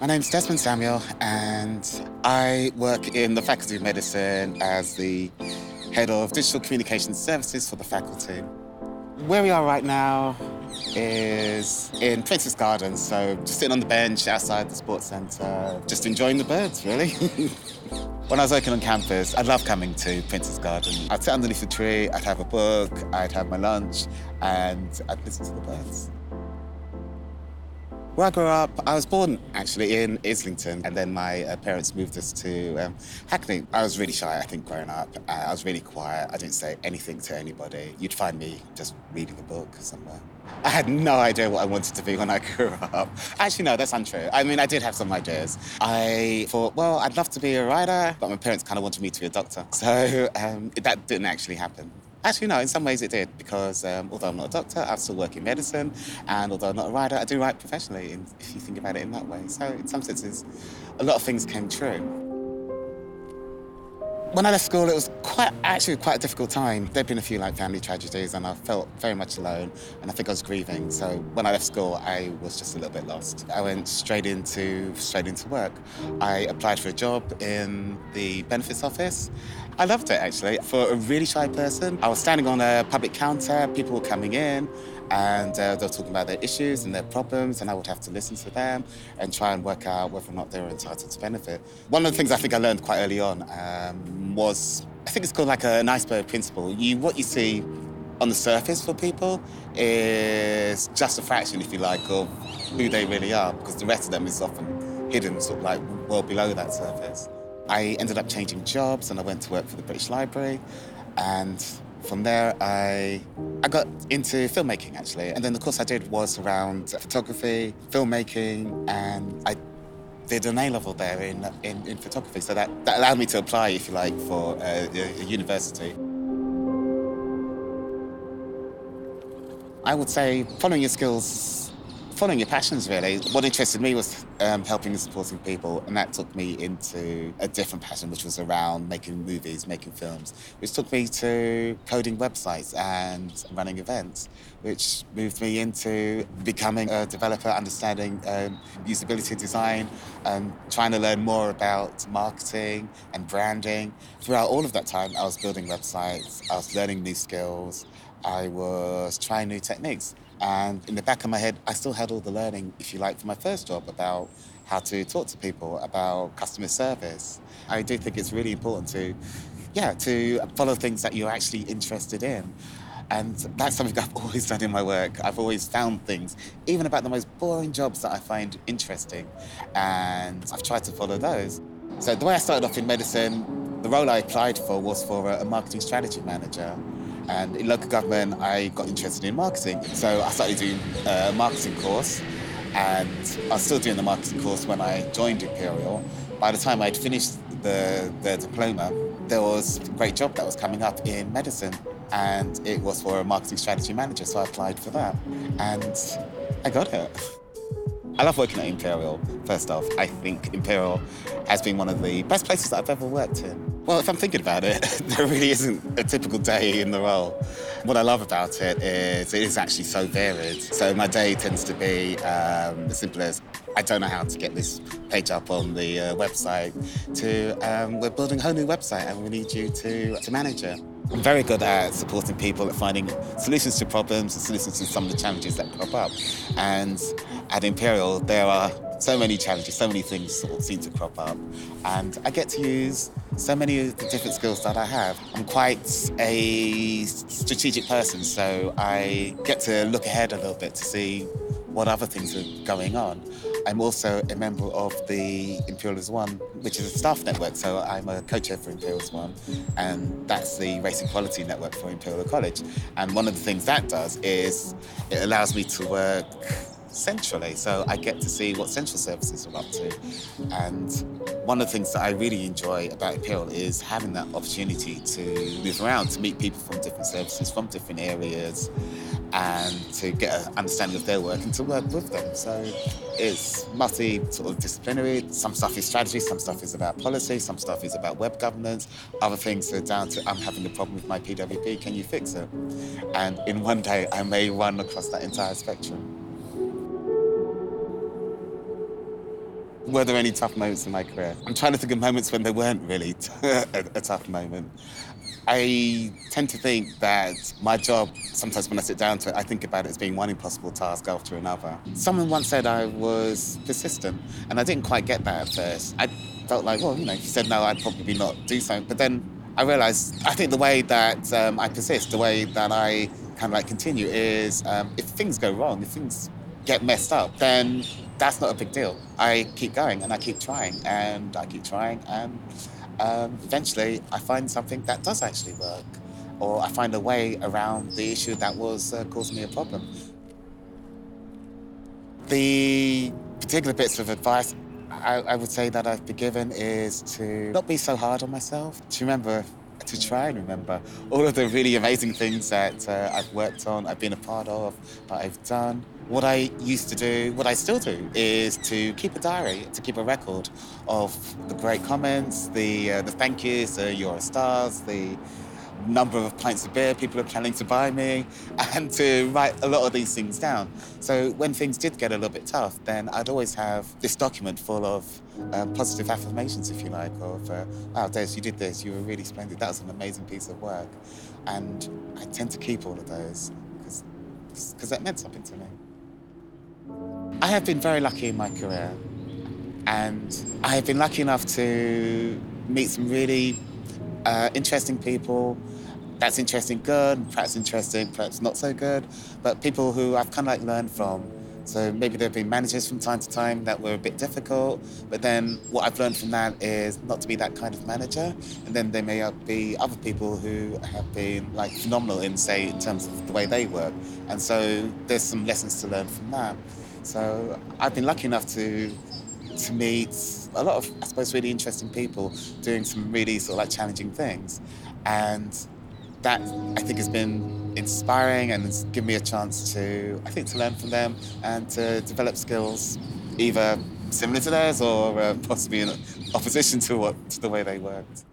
My name's Desmond Samuel, and I work in the Faculty of Medicine as the head of digital communication services for the faculty. Where we are right now is in Princess Gardens, so just sitting on the bench outside the sports centre, just enjoying the birds, really. when I was working on campus, I loved coming to Princess Garden. I'd sit underneath a tree, I'd have a book, I'd have my lunch, and I'd listen to the birds. Where I grew up, I was born actually in Islington, and then my uh, parents moved us to um, Hackney. I was really shy, I think, growing up. Uh, I was really quiet. I didn't say anything to anybody. You'd find me just reading a book somewhere. I had no idea what I wanted to be when I grew up. Actually, no, that's untrue. I mean, I did have some ideas. I thought, well, I'd love to be a writer, but my parents kind of wanted me to be a doctor. So um, that didn't actually happen. Actually, no, in some ways it did, because um, although I'm not a doctor, I still work in medicine, and although I'm not a writer, I do write professionally, if you think about it in that way. So, in some senses, a lot of things came true. When I left school, it was quite actually quite a difficult time. There'd been a few like family tragedies, and I felt very much alone. And I think I was grieving. So when I left school, I was just a little bit lost. I went straight into straight into work. I applied for a job in the benefits office. I loved it actually. For a really shy person, I was standing on a public counter. People were coming in, and uh, they were talking about their issues and their problems, and I would have to listen to them and try and work out whether or not they were entitled to benefit. One of the things I think I learned quite early on um, was I think it's called like an iceberg principle. You what you see on the surface for people is just a fraction, if you like, of who they really are, because the rest of them is often hidden, sort of like well below that surface. I ended up changing jobs and I went to work for the British Library and from there, I I got into filmmaking actually, and then the course I did was around photography, filmmaking, and I did an A level there in, in, in photography. So that, that allowed me to apply, if you like, for a, a university. I would say following your skills following your passions, really. What interested me was um, helping and supporting people, and that took me into a different passion, which was around making movies, making films, which took me to coding websites and running events, which moved me into becoming a developer, understanding um, usability design, and trying to learn more about marketing and branding. Throughout all of that time, I was building websites, I was learning new skills, I was trying new techniques. And in the back of my head, I still had all the learning, if you like, from my first job about how to talk to people, about customer service. I do think it's really important to, yeah, to follow things that you're actually interested in. And that's something I've always done in my work. I've always found things, even about the most boring jobs that I find interesting. And I've tried to follow those. So the way I started off in medicine, the role I applied for was for a marketing strategy manager. And in local government, I got interested in marketing. So I started doing a marketing course. And I was still doing the marketing course when I joined Imperial. By the time I'd finished the, the diploma, there was a great job that was coming up in medicine. And it was for a marketing strategy manager. So I applied for that. And I got it. I love working at Imperial, first off. I think Imperial has been one of the best places that I've ever worked in. Well, if I'm thinking about it, there really isn't a typical day in the role. What I love about it is it is actually so varied. So my day tends to be um, as simple as I don't know how to get this page up on the uh, website to um, we're building a whole new website and we need you to, to manage it. I'm very good at supporting people at finding solutions to problems and solutions to some of the challenges that crop up. And at Imperial, there are so many challenges, so many things sort of seem to crop up. And I get to use so many of the different skills that I have. I'm quite a strategic person, so I get to look ahead a little bit to see what other things are going on. I'm also a member of the Imperial As One, which is a staff network. So I'm a co-chair for Imperial As One, and that's the Race Equality Network for Imperial College. And one of the things that does is it allows me to work centrally. So I get to see what central services are up to. And one of the things that I really enjoy about Imperial is having that opportunity to move around, to meet people from different services, from different areas, and to get an understanding of their work and to work with them. So it's multi sort of disciplinary. Some stuff is strategy, some stuff is about policy, some stuff is about web governance. Other things are down to I'm having a problem with my PWP, can you fix it? And in one day, I may run across that entire spectrum. Were there any tough moments in my career? I'm trying to think of moments when there weren't really a, tough moment. I tend to think that my job, sometimes when I sit down to it, I think about it as being one impossible task after another. Someone once said I was persistent, and I didn't quite get that at first. I felt like, well, you know, if you said no, I'd probably not do so. But then I realized, I think the way that um, I persist, the way that I kind of like continue is um, if things go wrong, if things get messed up, then that's not a big deal. I keep going and I keep trying and I keep trying and um, eventually I find something that does actually work or I find a way around the issue that was uh, causing me a problem. The particular bits of advice I, I, would say that I've been given is to not be so hard on myself, to remember, to try and remember all of the really amazing things that uh, I've worked on, I've been a part of, that I've done. What I used to do, what I still do, is to keep a diary, to keep a record of the great comments, the uh, the thank yous, the your stars, the number of pints of beer people are planning to buy me, and to write a lot of these things down. So when things did get a little bit tough, then I'd always have this document full of uh, positive affirmations, if you like, of, uh, wow, Des, you did this, you were really splendid, that was an amazing piece of work. And I tend to keep all of those because that meant something to me. I have been very lucky in my career, and I have been lucky enough to meet some really uh, interesting people. That's interesting, good, perhaps interesting, perhaps not so good, but people who I've kind of like learned from. So maybe there have been managers from time to time that were a bit difficult, but then what I've learned from that is not to be that kind of manager. And then there may be other people who have been like phenomenal in, say, in terms of the way they work. And so there's some lessons to learn from that. So I've been lucky enough to to meet a lot of, I suppose, really interesting people doing some really sort of like challenging things. And that I think has been inspiring and it's given me a chance to, I think, to learn from them and to develop skills either similar to theirs or uh, possibly in opposition to what to the way they worked.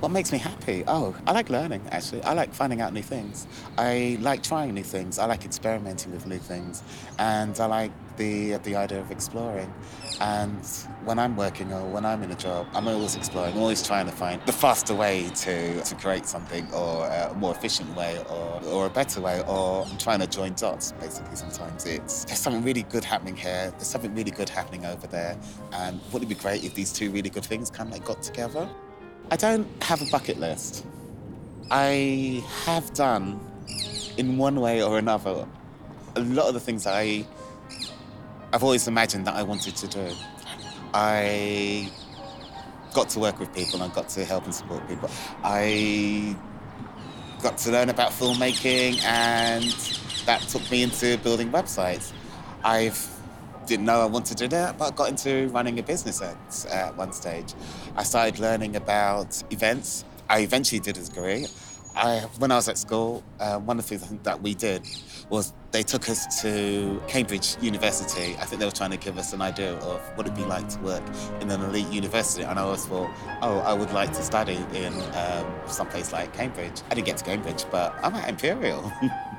What makes me happy? Oh, I like learning, actually. I like finding out new things. I like trying new things. I like experimenting with new things. And I like the, the idea of exploring. And when I'm working or when I'm in a job, I'm always exploring, I'm always trying to find the faster way to, to create something or uh, a more efficient way or, or a better way or I'm trying to join dots, basically, sometimes. It's there's something really good happening here, there's something really good happening over there. And wouldn't it be great if these two really good things kind of like got together? I don't have a bucket list. I have done, in one way or another, a lot of the things I I've always imagined that I wanted to do. I got to work with people and I got to help and support people. I got to learn about filmmaking and that took me into building websites. I didn't know I wanted to do that, but I got into running a business at, at one stage. I started learning about events. I eventually did a degree. I, when I was at school, uh, one of the things that we did was they took us to Cambridge University. I think they were trying to give us an idea of what it'd be like to work in an elite university. And I always thought, oh, I would like to study in um, some place like Cambridge. I didn't get to Cambridge, but I'm at Imperial.